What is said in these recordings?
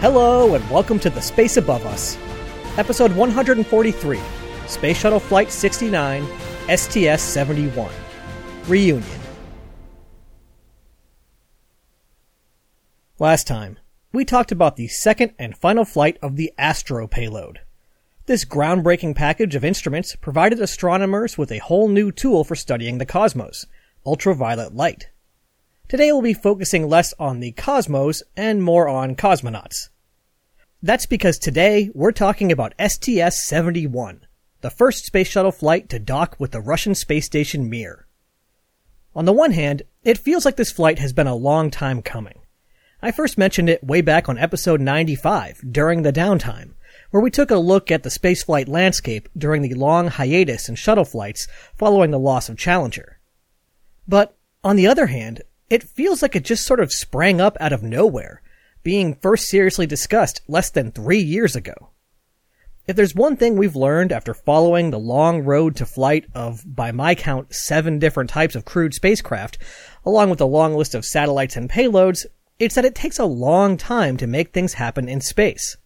Hello, and welcome to The Space Above Us, episode 143, Space Shuttle Flight 69, STS 71, Reunion. Last time, we talked about the second and final flight of the Astro payload. This groundbreaking package of instruments provided astronomers with a whole new tool for studying the cosmos ultraviolet light. Today we'll be focusing less on the cosmos and more on cosmonauts. That's because today we're talking about STS-71, the first space shuttle flight to dock with the Russian space station Mir. On the one hand, it feels like this flight has been a long time coming. I first mentioned it way back on episode 95 during the downtime, where we took a look at the spaceflight landscape during the long hiatus in shuttle flights following the loss of Challenger. But, on the other hand, it feels like it just sort of sprang up out of nowhere, being first seriously discussed less than three years ago. If there's one thing we've learned after following the long road to flight of, by my count, seven different types of crewed spacecraft, along with a long list of satellites and payloads, it's that it takes a long time to make things happen in space.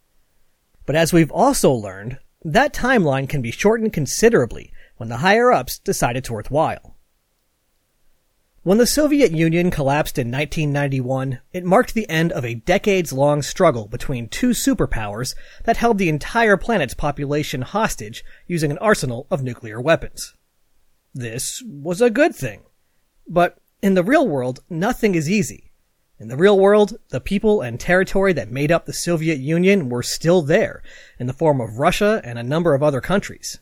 But as we've also learned, that timeline can be shortened considerably when the higher ups decide it's worthwhile. When the Soviet Union collapsed in 1991, it marked the end of a decades long struggle between two superpowers that held the entire planet's population hostage using an arsenal of nuclear weapons. This was a good thing. But in the real world, nothing is easy. In the real world, the people and territory that made up the Soviet Union were still there, in the form of Russia and a number of other countries.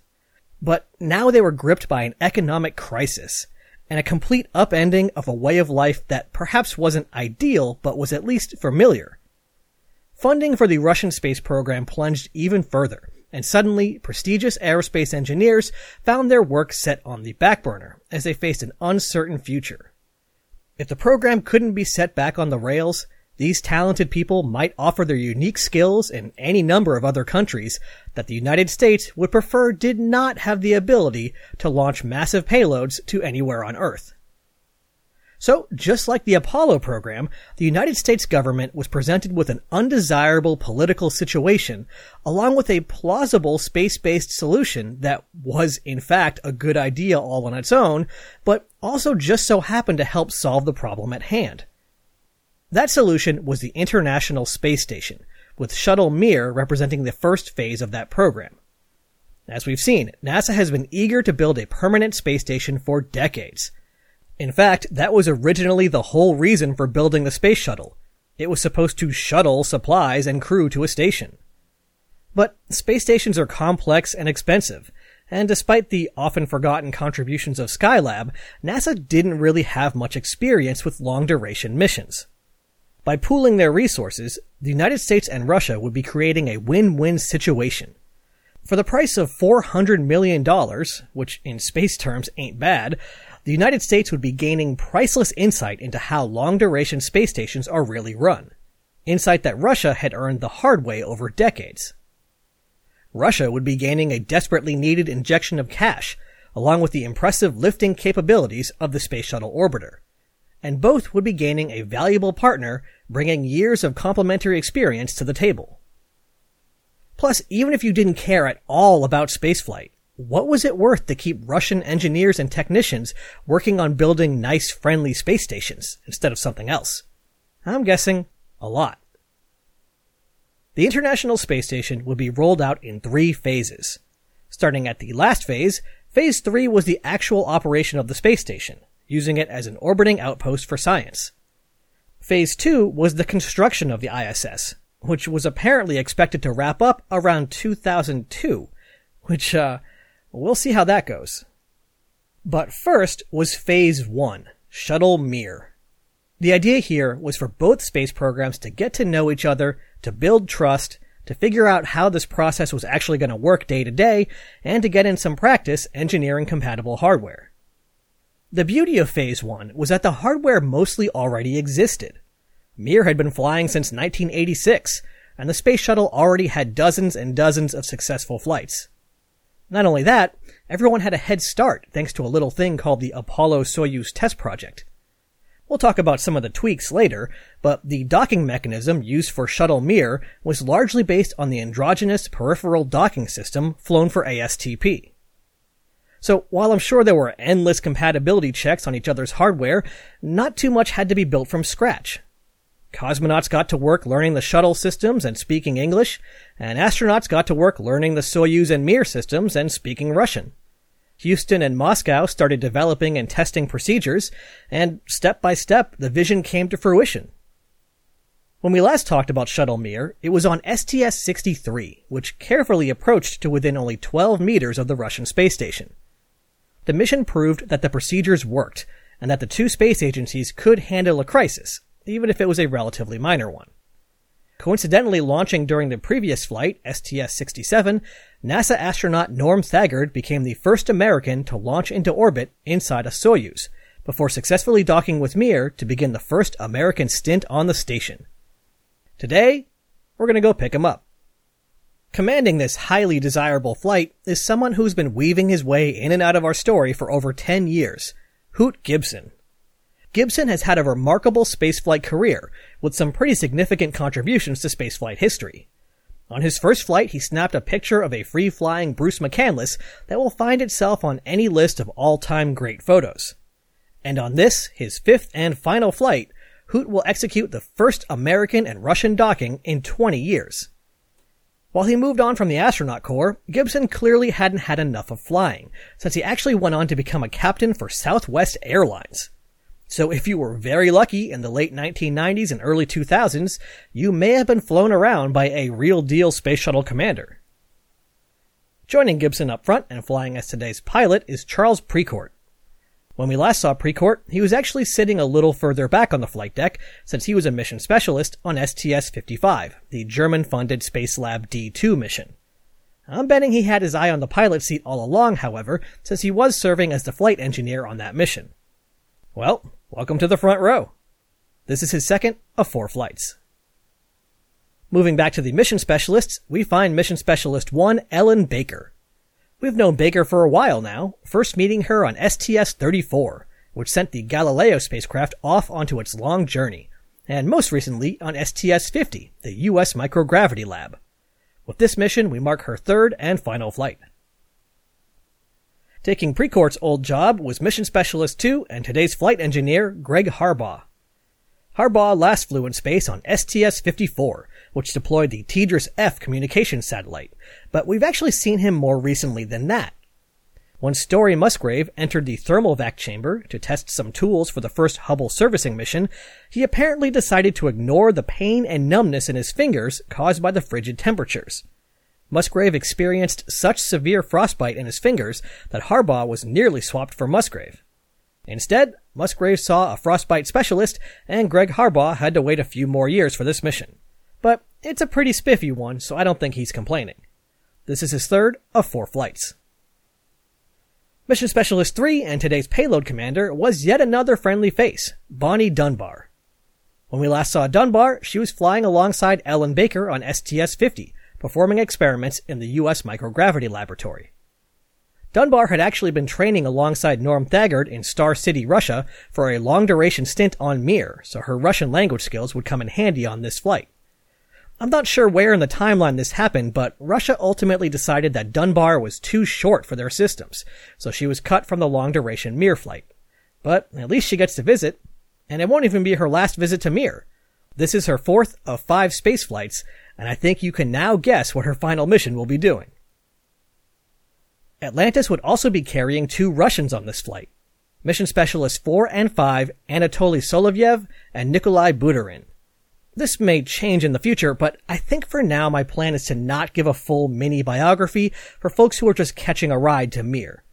But now they were gripped by an economic crisis, and a complete upending of a way of life that perhaps wasn't ideal, but was at least familiar. Funding for the Russian space program plunged even further, and suddenly prestigious aerospace engineers found their work set on the back burner as they faced an uncertain future. If the program couldn't be set back on the rails, these talented people might offer their unique skills in any number of other countries that the United States would prefer did not have the ability to launch massive payloads to anywhere on Earth. So, just like the Apollo program, the United States government was presented with an undesirable political situation, along with a plausible space-based solution that was, in fact, a good idea all on its own, but also just so happened to help solve the problem at hand. That solution was the International Space Station, with Shuttle Mir representing the first phase of that program. As we've seen, NASA has been eager to build a permanent space station for decades. In fact, that was originally the whole reason for building the space shuttle. It was supposed to shuttle supplies and crew to a station. But space stations are complex and expensive, and despite the often forgotten contributions of Skylab, NASA didn't really have much experience with long duration missions. By pooling their resources, the United States and Russia would be creating a win-win situation. For the price of $400 million, which in space terms ain't bad, the United States would be gaining priceless insight into how long duration space stations are really run. Insight that Russia had earned the hard way over decades. Russia would be gaining a desperately needed injection of cash, along with the impressive lifting capabilities of the Space Shuttle Orbiter and both would be gaining a valuable partner, bringing years of complementary experience to the table. Plus, even if you didn't care at all about spaceflight, what was it worth to keep Russian engineers and technicians working on building nice, friendly space stations instead of something else? I'm guessing a lot. The International Space Station would be rolled out in three phases. Starting at the last phase, phase three was the actual operation of the space station, using it as an orbiting outpost for science. Phase 2 was the construction of the ISS, which was apparently expected to wrap up around 2002, which, uh, we'll see how that goes. But first was Phase 1, Shuttle Mir. The idea here was for both space programs to get to know each other, to build trust, to figure out how this process was actually going to work day to day, and to get in some practice engineering compatible hardware. The beauty of Phase 1 was that the hardware mostly already existed. Mir had been flying since 1986, and the space shuttle already had dozens and dozens of successful flights. Not only that, everyone had a head start thanks to a little thing called the Apollo Soyuz test project. We'll talk about some of the tweaks later, but the docking mechanism used for Shuttle Mir was largely based on the androgynous peripheral docking system flown for ASTP. So while I'm sure there were endless compatibility checks on each other's hardware, not too much had to be built from scratch. Cosmonauts got to work learning the shuttle systems and speaking English, and astronauts got to work learning the Soyuz and Mir systems and speaking Russian. Houston and Moscow started developing and testing procedures, and step by step, the vision came to fruition. When we last talked about Shuttle Mir, it was on STS-63, which carefully approached to within only 12 meters of the Russian space station. The mission proved that the procedures worked, and that the two space agencies could handle a crisis, even if it was a relatively minor one. Coincidentally launching during the previous flight, STS-67, NASA astronaut Norm Thagard became the first American to launch into orbit inside a Soyuz, before successfully docking with Mir to begin the first American stint on the station. Today, we're gonna go pick him up. Commanding this highly desirable flight is someone who's been weaving his way in and out of our story for over 10 years, Hoot Gibson. Gibson has had a remarkable spaceflight career, with some pretty significant contributions to spaceflight history. On his first flight, he snapped a picture of a free-flying Bruce McCandless that will find itself on any list of all-time great photos. And on this, his fifth and final flight, Hoot will execute the first American and Russian docking in 20 years. While he moved on from the astronaut corps, Gibson clearly hadn't had enough of flying, since he actually went on to become a captain for Southwest Airlines. So if you were very lucky in the late 1990s and early 2000s, you may have been flown around by a real deal space shuttle commander. Joining Gibson up front and flying as today's pilot is Charles Precourt. When we last saw Precourt, he was actually sitting a little further back on the flight deck since he was a mission specialist on STS-55, the German-funded Space Lab D2 mission. I'm betting he had his eye on the pilot seat all along, however, since he was serving as the flight engineer on that mission. Well, Welcome to the front row. This is his second of four flights. Moving back to the mission specialists, we find mission specialist 1 Ellen Baker. We've known Baker for a while now, first meeting her on STS-34, which sent the Galileo spacecraft off onto its long journey, and most recently on STS-50, the US Microgravity Lab. With this mission, we mark her third and final flight. Taking Precourt's old job was Mission Specialist 2 and today's flight engineer, Greg Harbaugh. Harbaugh last flew in space on STS-54, which deployed the TDRS-F communications satellite, but we've actually seen him more recently than that. When Story Musgrave entered the thermal vac chamber to test some tools for the first Hubble servicing mission, he apparently decided to ignore the pain and numbness in his fingers caused by the frigid temperatures. Musgrave experienced such severe frostbite in his fingers that Harbaugh was nearly swapped for Musgrave. Instead, Musgrave saw a frostbite specialist, and Greg Harbaugh had to wait a few more years for this mission. But it's a pretty spiffy one, so I don't think he's complaining. This is his third of four flights. Mission Specialist 3 and today's payload commander was yet another friendly face, Bonnie Dunbar. When we last saw Dunbar, she was flying alongside Ellen Baker on STS-50, performing experiments in the U.S. Microgravity Laboratory. Dunbar had actually been training alongside Norm Thagard in Star City, Russia for a long duration stint on Mir, so her Russian language skills would come in handy on this flight. I'm not sure where in the timeline this happened, but Russia ultimately decided that Dunbar was too short for their systems, so she was cut from the long duration Mir flight. But at least she gets to visit, and it won't even be her last visit to Mir. This is her fourth of five space flights, and I think you can now guess what her final mission will be doing. Atlantis would also be carrying two Russians on this flight. Mission Specialists 4 and 5, Anatoly Solovyev and Nikolai Budarin. This may change in the future, but I think for now my plan is to not give a full mini biography for folks who are just catching a ride to Mir.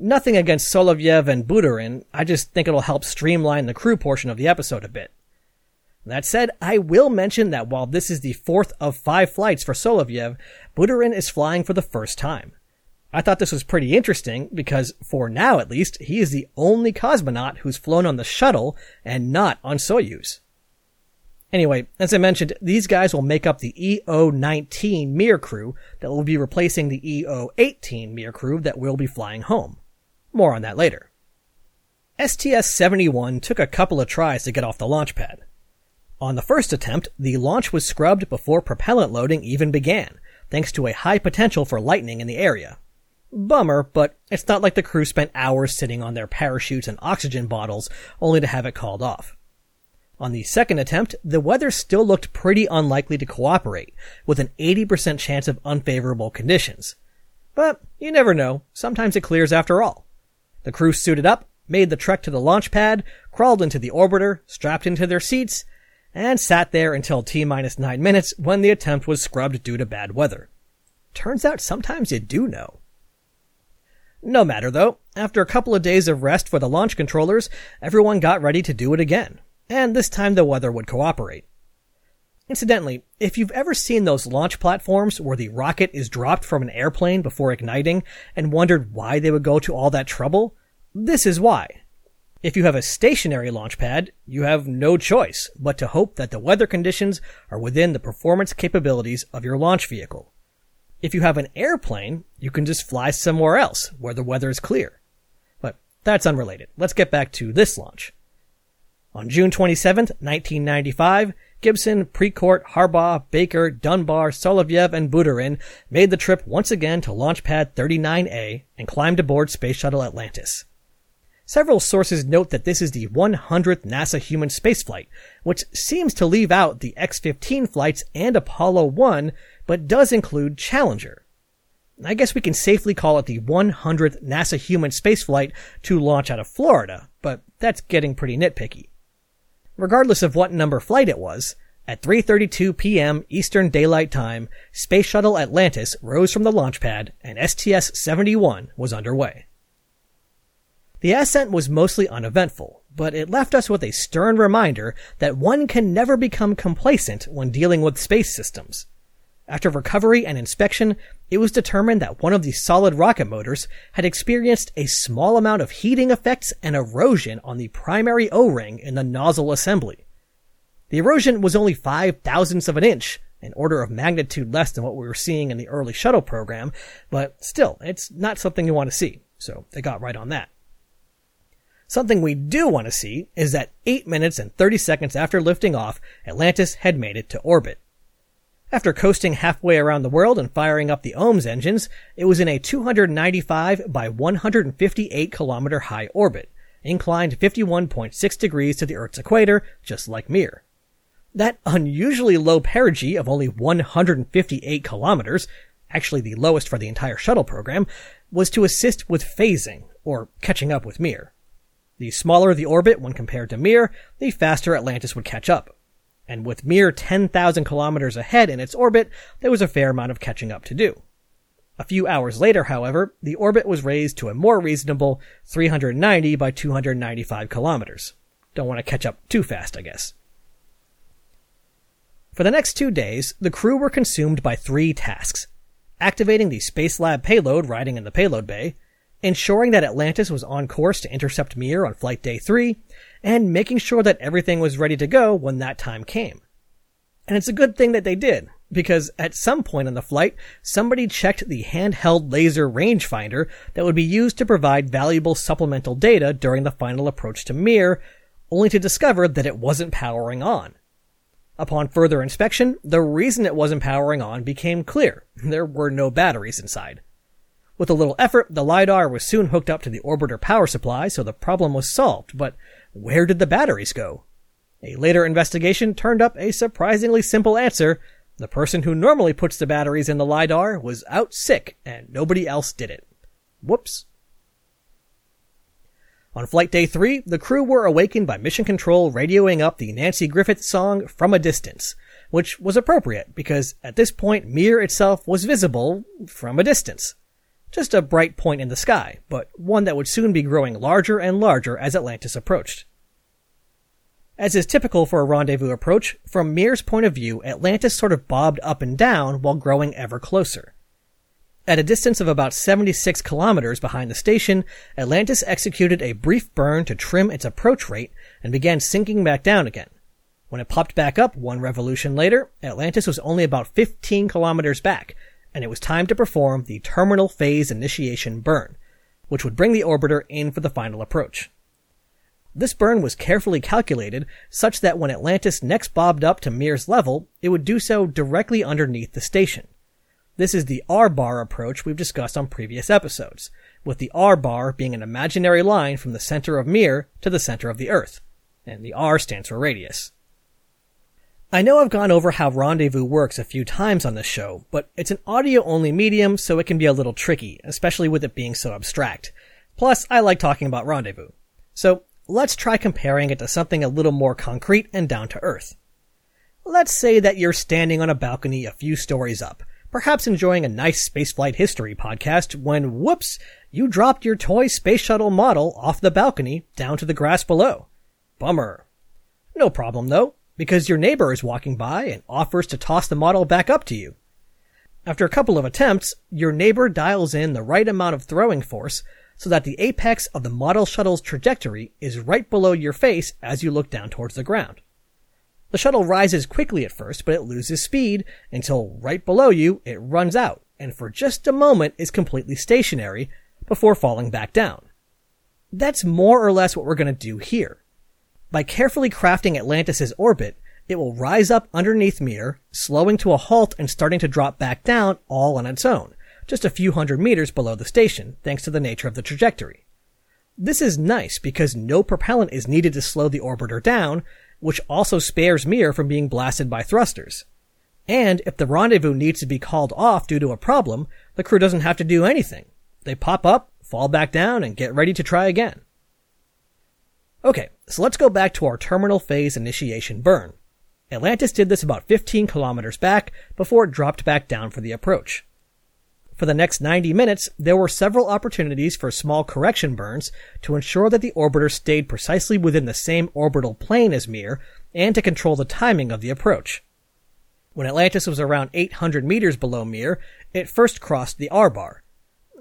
Nothing against Solovyev and Budarin, I just think it'll help streamline the crew portion of the episode a bit. That said, I will mention that while this is the fourth of five flights for Solovyev, Budarin is flying for the first time. I thought this was pretty interesting because, for now at least, he is the only cosmonaut who's flown on the shuttle and not on Soyuz. Anyway, as I mentioned, these guys will make up the EO-19 Mir crew that will be replacing the EO-18 Mir crew that will be flying home. More on that later. STS-71 took a couple of tries to get off the launch pad. On the first attempt, the launch was scrubbed before propellant loading even began, thanks to a high potential for lightning in the area. Bummer, but it's not like the crew spent hours sitting on their parachutes and oxygen bottles only to have it called off. On the second attempt, the weather still looked pretty unlikely to cooperate, with an 80% chance of unfavorable conditions. But you never know, sometimes it clears after all. The crew suited up, made the trek to the launch pad, crawled into the orbiter, strapped into their seats, and sat there until T minus nine minutes when the attempt was scrubbed due to bad weather. Turns out sometimes you do know. No matter though, after a couple of days of rest for the launch controllers, everyone got ready to do it again, and this time the weather would cooperate. Incidentally, if you've ever seen those launch platforms where the rocket is dropped from an airplane before igniting and wondered why they would go to all that trouble, this is why. If you have a stationary launch pad, you have no choice but to hope that the weather conditions are within the performance capabilities of your launch vehicle. If you have an airplane, you can just fly somewhere else where the weather is clear. But that's unrelated. Let's get back to this launch. On June 27, 1995, Gibson, Precourt, Harbaugh, Baker, Dunbar, Soloviev, and Budarin made the trip once again to Launchpad 39A and climbed aboard Space Shuttle Atlantis. Several sources note that this is the 100th NASA human spaceflight, which seems to leave out the X-15 flights and Apollo 1, but does include Challenger. I guess we can safely call it the 100th NASA human spaceflight to launch out of Florida, but that's getting pretty nitpicky. Regardless of what number flight it was, at 3:32 p.m. Eastern Daylight Time, Space Shuttle Atlantis rose from the launch pad and STS-71 was underway. The ascent was mostly uneventful, but it left us with a stern reminder that one can never become complacent when dealing with space systems. After recovery and inspection, it was determined that one of the solid rocket motors had experienced a small amount of heating effects and erosion on the primary O-ring in the nozzle assembly. The erosion was only five thousandths of an inch, an order of magnitude less than what we were seeing in the early shuttle program, but still, it's not something you want to see, so they got right on that. Something we do want to see is that 8 minutes and 30 seconds after lifting off, Atlantis had made it to orbit. After coasting halfway around the world and firing up the OMS engines, it was in a 295 by 158 kilometer high orbit, inclined 51.6 degrees to the Earth's equator, just like Mir. That unusually low perigee of only 158 kilometers, actually the lowest for the entire shuttle program, was to assist with phasing, or catching up with Mir. The smaller the orbit when compared to Mir, the faster Atlantis would catch up. And with Mir 10,000 kilometers ahead in its orbit, there was a fair amount of catching up to do. A few hours later, however, the orbit was raised to a more reasonable 390 by 295 kilometers. Don't want to catch up too fast, I guess. For the next two days, the crew were consumed by three tasks. Activating the Space Lab payload riding in the payload bay, ensuring that Atlantis was on course to intercept Mir on flight day three, and making sure that everything was ready to go when that time came. And it's a good thing that they did, because at some point on the flight, somebody checked the handheld laser rangefinder that would be used to provide valuable supplemental data during the final approach to Mir, only to discover that it wasn't powering on. Upon further inspection, the reason it wasn't powering on became clear. There were no batteries inside. With a little effort, the LiDAR was soon hooked up to the orbiter power supply, so the problem was solved, but where did the batteries go? A later investigation turned up a surprisingly simple answer. The person who normally puts the batteries in the LiDAR was out sick, and nobody else did it. Whoops. On flight day three, the crew were awakened by mission control radioing up the Nanci Griffith song From a Distance, which was appropriate because at this point Mir itself was visible from a distance. Just a bright point in the sky, but one that would soon be growing larger and larger as Atlantis approached. As is typical for a rendezvous approach, from Mir's point of view, Atlantis sort of bobbed up and down while growing ever closer. At a distance of about 76 kilometers behind the station, Atlantis executed a brief burn to trim its approach rate and began sinking back down again. When it popped back up one revolution later, Atlantis was only about 15 kilometers back, and it was time to perform the terminal phase initiation burn, which would bring the orbiter in for the final approach. This burn was carefully calculated such that when Atlantis next bobbed up to Mir's level, it would do so directly underneath the station. This is the R-bar approach we've discussed on previous episodes, with the R-bar being an imaginary line from the center of Mir to the center of the Earth, and the R stands for radius. I know I've gone over how rendezvous works a few times on this show, but it's an audio only medium, so it can be a little tricky, especially with it being so abstract. Plus, I like talking about rendezvous. So, let's try comparing it to something a little more concrete and down to earth. Let's say that you're standing on a balcony a few stories up, perhaps enjoying a nice spaceflight history podcast when whoops, you dropped your toy space shuttle model off the balcony down to the grass below. Bummer. No problem though because your neighbor is walking by and offers to toss the model back up to you. After a couple of attempts, your neighbor dials in the right amount of throwing force so that the apex of the model shuttle's trajectory is right below your face as you look down towards the ground. The shuttle rises quickly at first, but it loses speed until right below you it runs out and for just a moment is completely stationary before falling back down. That's more or less what we're going to do here. By carefully crafting Atlantis' orbit, it will rise up underneath Mir, slowing to a halt and starting to drop back down all on its own, just a few hundred meters below the station, thanks to the nature of the trajectory. This is nice because no propellant is needed to slow the orbiter down, which also spares Mir from being blasted by thrusters. And if the rendezvous needs to be called off due to a problem, the crew doesn't have to do anything. They pop up, fall back down, and get ready to try again. Okay, so let's go back to our terminal phase initiation burn. Atlantis did this about 15 kilometers back before it dropped back down for the approach. For the next 90 minutes, there were several opportunities for small correction burns to ensure that the orbiter stayed precisely within the same orbital plane as Mir and to control the timing of the approach. When Atlantis was around 800 meters below Mir, it first crossed the R bar,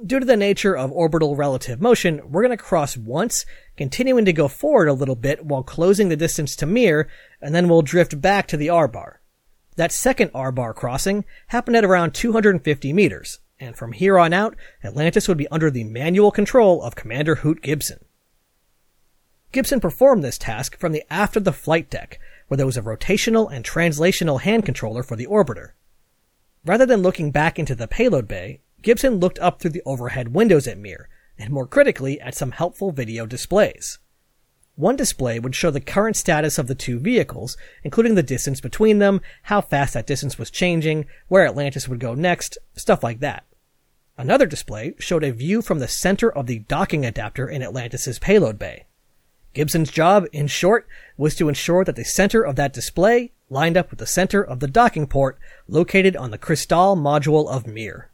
due to the nature of orbital relative motion, we're going to cross once, continuing to go forward a little bit while closing the distance to Mir, and then we'll drift back to the R bar. That second R bar crossing happened at around 250 meters, and from here on out, Atlantis would be under the manual control of Commander Hoot Gibson. Gibson performed this task from the aft of the flight deck, where there was a rotational and translational hand controller for the orbiter. Rather than looking back into the payload bay, Gibson looked up through the overhead windows at Mir, and more critically at some helpful video displays. One display would show the current status of the two vehicles, including the distance between them, how fast that distance was changing, where Atlantis would go next, stuff like that. Another display showed a view from the center of the docking adapter in Atlantis's payload bay. Gibson's job, in short, was to ensure that the center of that display lined up with the center of the docking port located on the Crystal module of Mir.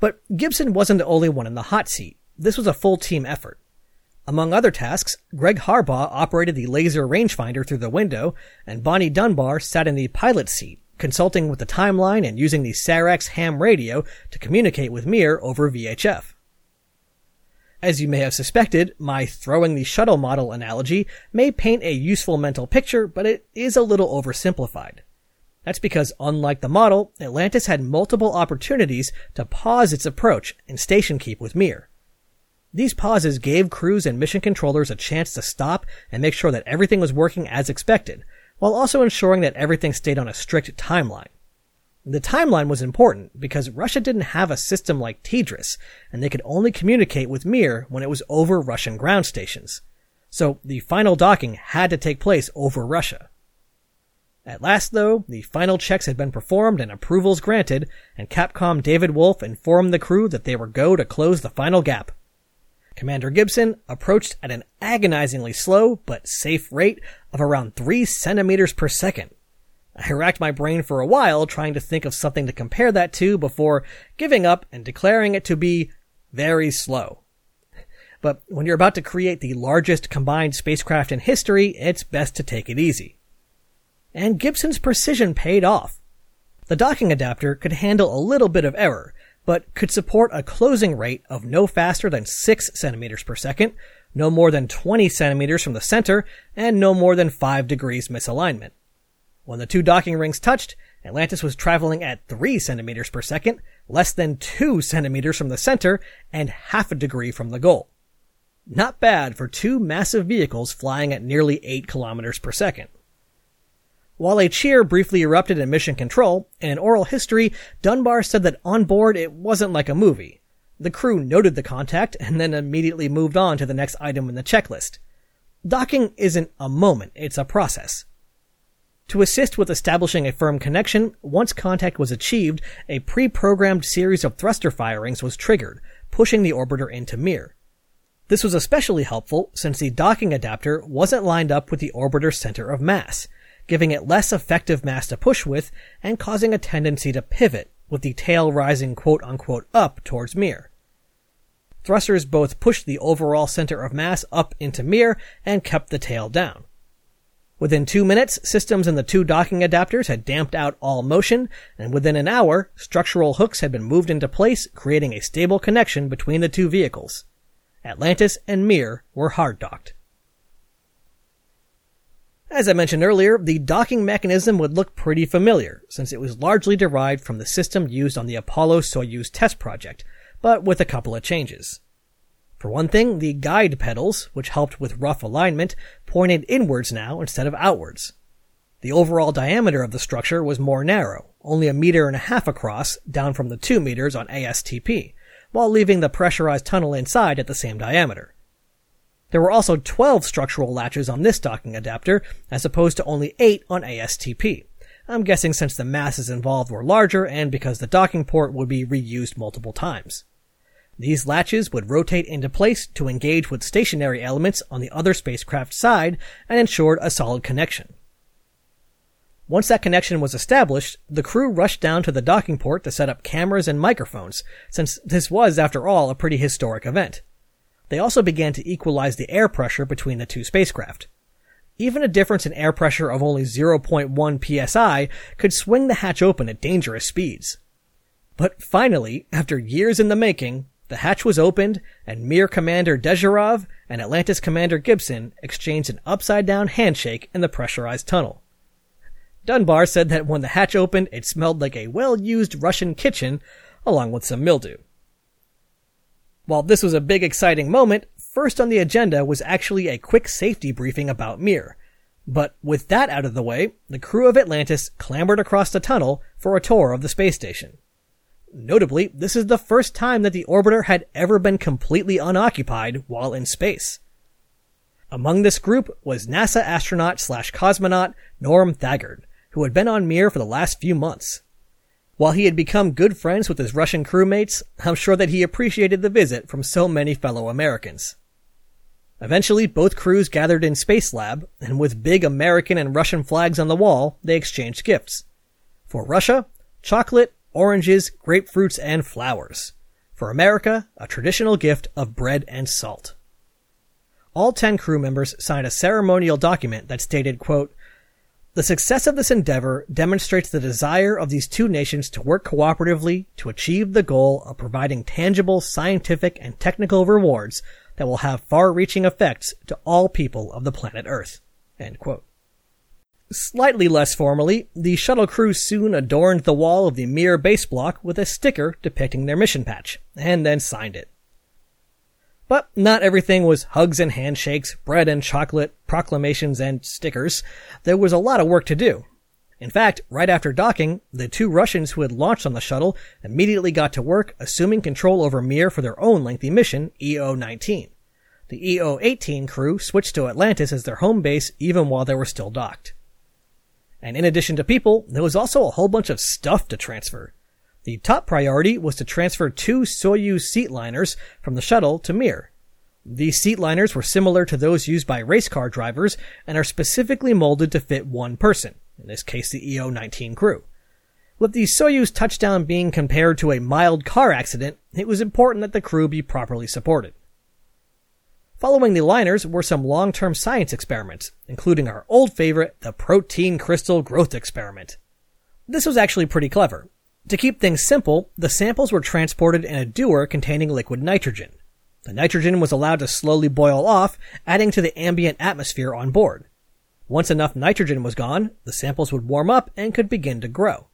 But Gibson wasn't the only one in the hot seat. This was a full team effort. Among other tasks, Greg Harbaugh operated the laser rangefinder through the window, and Bonnie Dunbar sat in the pilot seat, consulting with the timeline and using the SAREX ham radio to communicate with Mir over VHF. As you may have suspected, my throwing the shuttle model analogy may paint a useful mental picture, but it is a little oversimplified. That's because, unlike the model, Atlantis had multiple opportunities to pause its approach and station keep with Mir. These pauses gave crews and mission controllers a chance to stop and make sure that everything was working as expected, while also ensuring that everything stayed on a strict timeline. The timeline was important because Russia didn't have a system like TDRS, and they could only communicate with Mir when it was over Russian ground stations. So the final docking had to take place over Russia. At last, though, the final checks had been performed and approvals granted, and Capcom David Wolf informed the crew that they were go to close the final gap. Commander Gibson approached at an agonizingly slow but safe rate of around 3 centimeters per second. I racked my brain for a while trying to think of something to compare that to before giving up and declaring it to be very slow. But when you're about to create the largest combined spacecraft in history, it's best to take it easy and Gibson's precision paid off. The docking adapter could handle a little bit of error, but could support a closing rate of no faster than 6 centimeters per second, no more than 20 centimeters from the center, and no more than 5 degrees misalignment. When the two docking rings touched, Atlantis was traveling at 3 centimeters per second, less than 2 centimeters from the center, and half a degree from the goal. Not bad for two massive vehicles flying at nearly 8 kilometers per second. While a cheer briefly erupted in mission control, in an oral history, Dunbar said that on board it wasn't like a movie. The crew noted the contact and then immediately moved on to the next item in the checklist. Docking isn't a moment, it's a process. To assist with establishing a firm connection, once contact was achieved, a pre-programmed series of thruster firings was triggered, pushing the orbiter into Mir. This was especially helpful since the docking adapter wasn't lined up with the orbiter's center of mass, giving it less effective mass to push with and causing a tendency to pivot, with the tail rising quote unquote up towards Mir. Thrusters both pushed the overall center of mass up into Mir and kept the tail down. Within two minutes, systems in the two docking adapters had damped out all motion, and within an hour, structural hooks had been moved into place, creating a stable connection between the two vehicles. Atlantis and Mir were hard docked. As I mentioned earlier, the docking mechanism would look pretty familiar, since it was largely derived from the system used on the Apollo Soyuz test project, but with a couple of changes. For one thing, the guide petals, which helped with rough alignment, pointed inwards now instead of outwards. The overall diameter of the structure was more narrow, only a meter and a half across, down from the two meters on ASTP, while leaving the pressurized tunnel inside at the same diameter. There were also 12 structural latches on this docking adapter, as opposed to only 8 on ASTP. I'm guessing since the masses involved were larger and because the docking port would be reused multiple times. These latches would rotate into place to engage with stationary elements on the other spacecraft side and ensured a solid connection. Once that connection was established, the crew rushed down to the docking port to set up cameras and microphones, since this was, after all, a pretty historic event. They also began to equalize the air pressure between the two spacecraft. Even a difference in air pressure of only 0.1 psi could swing the hatch open at dangerous speeds. But finally, after years in the making, the hatch was opened, and Mir Commander Dezhurov and Atlantis Commander Gibson exchanged an upside down handshake in the pressurized tunnel. Dunbar said that when the hatch opened, it smelled like a well used Russian kitchen, along with some mildew. While this was a big exciting moment, first on the agenda was actually a quick safety briefing about Mir. But with that out of the way, the crew of Atlantis clambered across the tunnel for a tour of the space station. Notably, this is the first time that the orbiter had ever been completely unoccupied while in space. Among this group was NASA astronaut slash cosmonaut Norm Thagard, who had been on Mir for the last few months. While he had become good friends with his Russian crewmates, I'm sure that he appreciated the visit from so many fellow Americans. Eventually, both crews gathered in Space Lab, and with big American and Russian flags on the wall, they exchanged gifts. For Russia, chocolate, oranges, grapefruits, and flowers. For America, a traditional gift of bread and salt. All 10 crew members signed a ceremonial document that stated, quote, the success of this endeavor demonstrates the desire of these two nations to work cooperatively to achieve the goal of providing tangible scientific and technical rewards that will have far-reaching effects to all people of the planet Earth. Slightly less formally, the shuttle crew soon adorned the wall of the Mir base block with a sticker depicting their mission patch, and then signed it. But not everything was hugs and handshakes, bread and chocolate, proclamations and stickers. There was a lot of work to do. In fact, right after docking, the two Russians who had launched on the shuttle immediately got to work assuming control over Mir for their own lengthy mission, EO-19. The EO-18 crew switched to Atlantis as their home base even while they were still docked. And in addition to people, there was also a whole bunch of stuff to transfer. The top priority was to transfer two Soyuz seat liners from the shuttle to Mir. These seat liners were similar to those used by race car drivers and are specifically molded to fit one person, in this case the EO-19 crew. With the Soyuz touchdown being compared to a mild car accident, it was important that the crew be properly supported. Following the liners were some long-term science experiments, including our old favorite, the protein crystal growth experiment. This was actually pretty clever. To keep things simple, the samples were transported in a dewar containing liquid nitrogen. The nitrogen was allowed to slowly boil off, adding to the ambient atmosphere on board. Once enough nitrogen was gone, the samples would warm up and could begin to grow.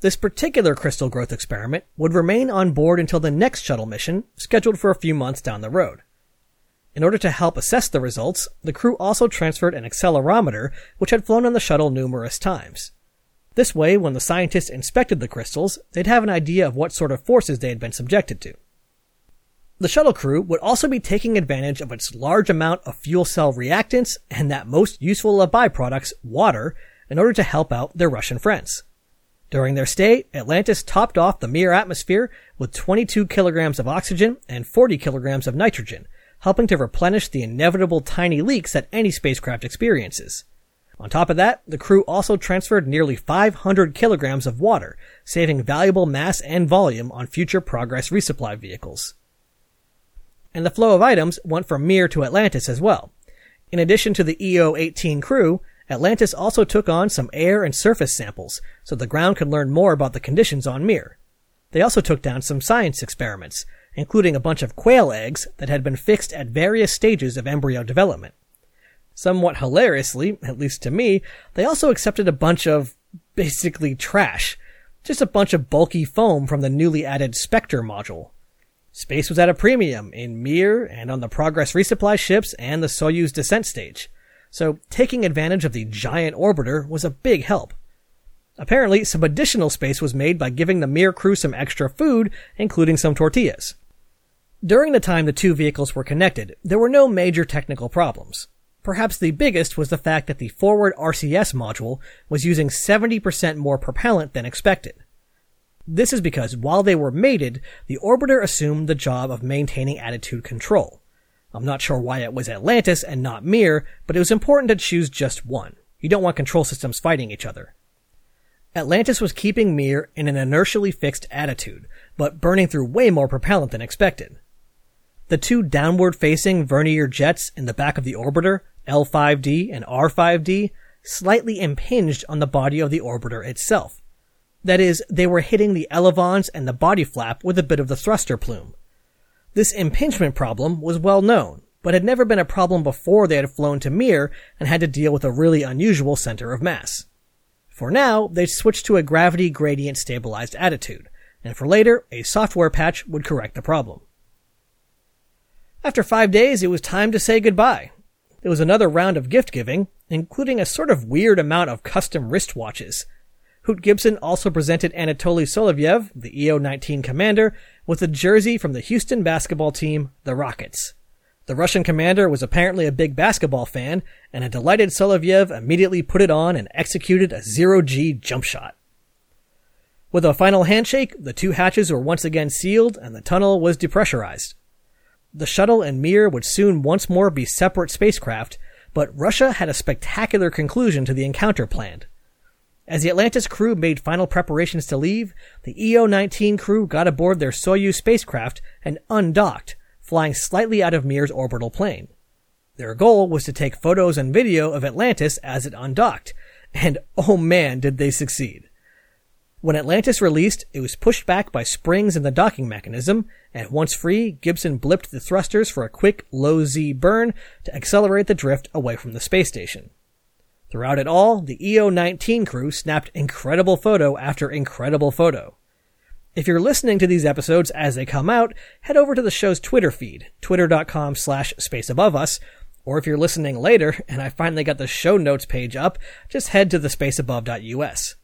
This particular crystal growth experiment would remain on board until the next shuttle mission, scheduled for a few months down the road. In order to help assess the results, the crew also transferred an accelerometer which had flown on the shuttle numerous times. This way, when the scientists inspected the crystals, they'd have an idea of what sort of forces they had been subjected to. The shuttle crew would also be taking advantage of its large amount of fuel cell reactants and that most useful of byproducts, water, in order to help out their Russian friends. During their stay, Atlantis topped off the Mir atmosphere with 22 kilograms of oxygen and 40 kilograms of nitrogen, helping to replenish the inevitable tiny leaks that any spacecraft experiences. On top of that, the crew also transferred nearly 500 kilograms of water, saving valuable mass and volume on future Progress resupply vehicles. And the flow of items went from Mir to Atlantis as well. In addition to the EO-18 crew, Atlantis also took on some air and surface samples, so the ground could learn more about the conditions on Mir. They also took down some science experiments, including a bunch of quail eggs that had been fixed at various stages of embryo development. Somewhat hilariously, at least to me, they also accepted a bunch of basically trash. Just a bunch of bulky foam from the newly added Spektr module. Space was at a premium in Mir and on the Progress resupply ships and the Soyuz descent stage so taking advantage of the giant orbiter was a big help. Apparently, some additional space was made by giving the Mir crew some extra food, including some tortillas. During the time the two vehicles were connected, there were no major technical problems. Perhaps the biggest was the fact that the forward RCS module was using 70% more propellant than expected. This is because while they were mated, the orbiter assumed the job of maintaining attitude control. I'm not sure why it was Atlantis and not Mir, but it was important to choose just one. You don't want control systems fighting each other. Atlantis was keeping Mir in an inertially fixed attitude, but burning through way more propellant than expected. The two downward facing vernier jets in the back of the orbiter, L5D and R5D, slightly impinged on the body of the orbiter itself. That is, they were hitting the elevons and the body flap with a bit of the thruster plume. This impingement problem was well known, but had never been a problem before they had flown to Mir and had to deal with a really unusual center of mass. For now, they switched to a gravity gradient stabilized attitude, and for later, a software patch would correct the problem. After five days, it was time to say goodbye. There was another round of gift giving, including a sort of weird amount of custom wristwatches. Hoot Gibson also presented Anatoly Solovyev, the EO-19 commander, with a jersey from the Houston basketball team, the Rockets. The Russian commander was apparently a big basketball fan, and a delighted Solovyev immediately put it on and executed a zero-G jump shot. With a final handshake, the two hatches were once again sealed and the tunnel was depressurized. The shuttle and Mir would soon once more be separate spacecraft, but Russia had a spectacular conclusion to the encounter planned. As the Atlantis crew made final preparations to leave, the EO-19 crew got aboard their Soyuz spacecraft and undocked, flying slightly out of Mir's orbital plane. Their goal was to take photos and video of Atlantis as it undocked, and oh man did they succeed. When Atlantis released, it was pushed back by springs in the docking mechanism, and once free, Gibson blipped the thrusters for a quick low Z burn to accelerate the drift away from the space station. Throughout it all, the EO19 crew snapped incredible photo after incredible photo. If you're listening to these episodes as they come out, head over to the show's Twitter feed, twitter.com slash space above us, or if you're listening later and I finally got the show notes page up, just head to the spaceabove.us.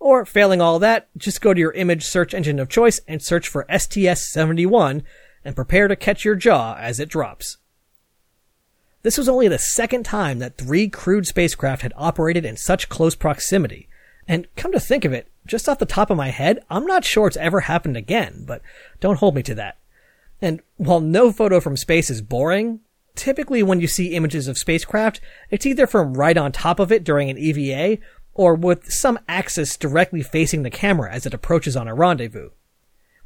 Or failing all that, just go to your image search engine of choice and search for STS-71 and prepare to catch your jaw as it drops. This was only the second time that three crewed spacecraft had operated in such close proximity. And come to think of it, just off the top of my head, I'm not sure it's ever happened again, but don't hold me to that. And while no photo from space is boring, typically when you see images of spacecraft, it's either from right on top of it during an EVA, or with some axis directly facing the camera as it approaches on a rendezvous.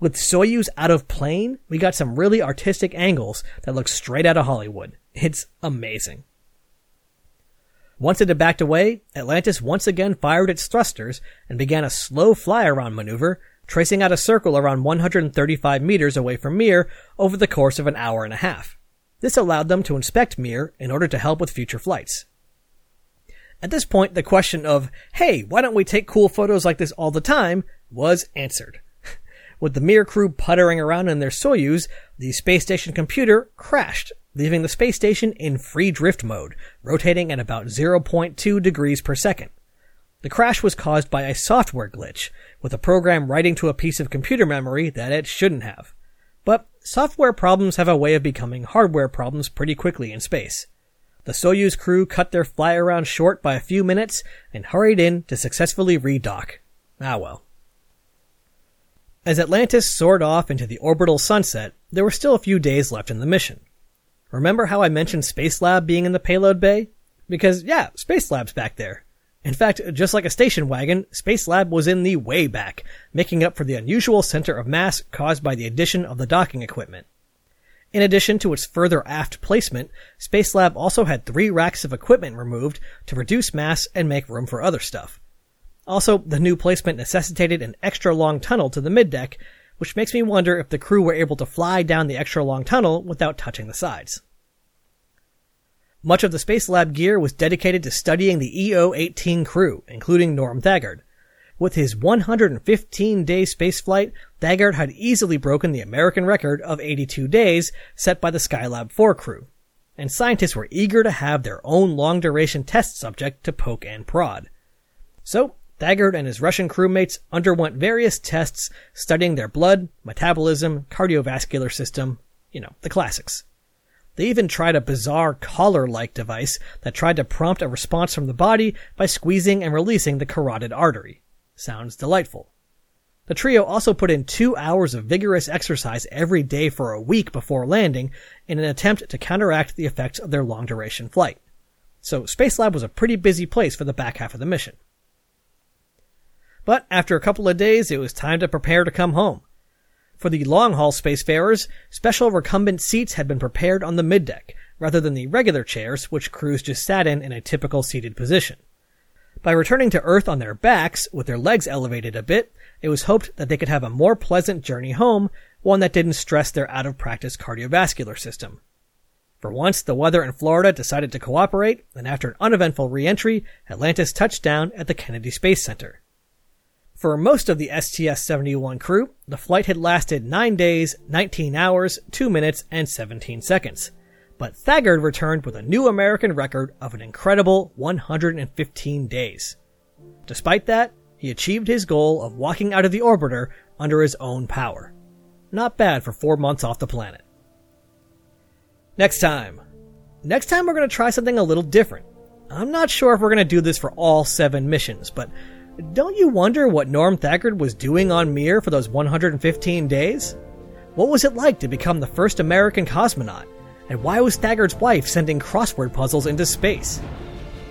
With Soyuz out of plane, we got some really artistic angles that look straight out of Hollywood. It's amazing. Once it had backed away, Atlantis once again fired its thrusters and began a slow fly around maneuver, tracing out a circle around 135 meters away from Mir over the course of an hour and a half. This allowed them to inspect Mir in order to help with future flights. At this point, the question of, hey, why don't we take cool photos like this all the time, was answered. With the Mir crew puttering around in their Soyuz, the space station computer crashed, leaving the space station in free drift mode, rotating at about 0.2 degrees per second. The crash was caused by a software glitch, with a program writing to a piece of computer memory that it shouldn't have. But software problems have a way of becoming hardware problems pretty quickly in space. The Soyuz crew cut their fly around short by a few minutes and hurried in to successfully redock. Ah well. As Atlantis soared off into the orbital sunset, there were still a few days left in the mission. Remember how I mentioned Spacelab being in the payload bay? Because, yeah, Spacelab's back there. In fact, just like a station wagon, Spacelab was in the way back, making up for the unusual center of mass caused by the addition of the docking equipment. In addition to its further aft placement, Spacelab also had three racks of equipment removed to reduce mass and make room for other stuff. Also, the new placement necessitated an extra long tunnel to the middeck, which makes me wonder if the crew were able to fly down the extra long tunnel without touching the sides. Much of the Spacelab gear was dedicated to studying the EO-18 crew, including Norm Thagard. With his 115 day spaceflight, Thagard had easily broken the American record of 82 days set by the Skylab 4 crew. And scientists were eager to have their own long duration test subject to poke and prod. So, Thagard and his Russian crewmates underwent various tests studying their blood, metabolism, cardiovascular system, you know, the classics. They even tried a bizarre collar-like device that tried to prompt a response from the body by squeezing and releasing the carotid artery. Sounds delightful. The trio also put in two hours of vigorous exercise every day for a week before landing in an attempt to counteract the effects of their long duration flight. So Spacelab was a pretty busy place for the back half of the mission. But after a couple of days, it was time to prepare to come home. For the long haul spacefarers, special recumbent seats had been prepared on the middeck, rather than the regular chairs which crews just sat in in a typical seated position. By returning to Earth on their backs, with their legs elevated a bit, it was hoped that they could have a more pleasant journey home, one that didn't stress their out of practice cardiovascular system. For once, the weather in Florida decided to cooperate, and after an uneventful re-entry, Atlantis touched down at the Kennedy Space Center. For most of the STS-71 crew, the flight had lasted 9 days, 19 hours, 2 minutes, and 17 seconds but Thagard returned with a new American record of an incredible 115 days. Despite that, he achieved his goal of walking out of the orbiter under his own power. Not bad for four months off the planet. Next time. Next time we're going to try something a little different. I'm not sure if we're going to do this for all seven missions, but don't you wonder what Norm Thagard was doing on Mir for those 115 days? What was it like to become the first American cosmonaut? And why was Thagard's wife sending crossword puzzles into space?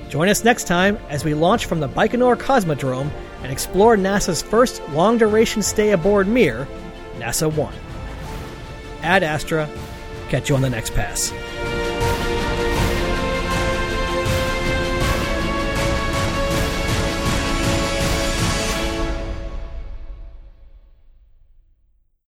Join us next time as we launch from the Baikonur Cosmodrome and explore NASA's first long duration stay aboard Mir, NASA 1. Ad Astra. Catch you on the next pass.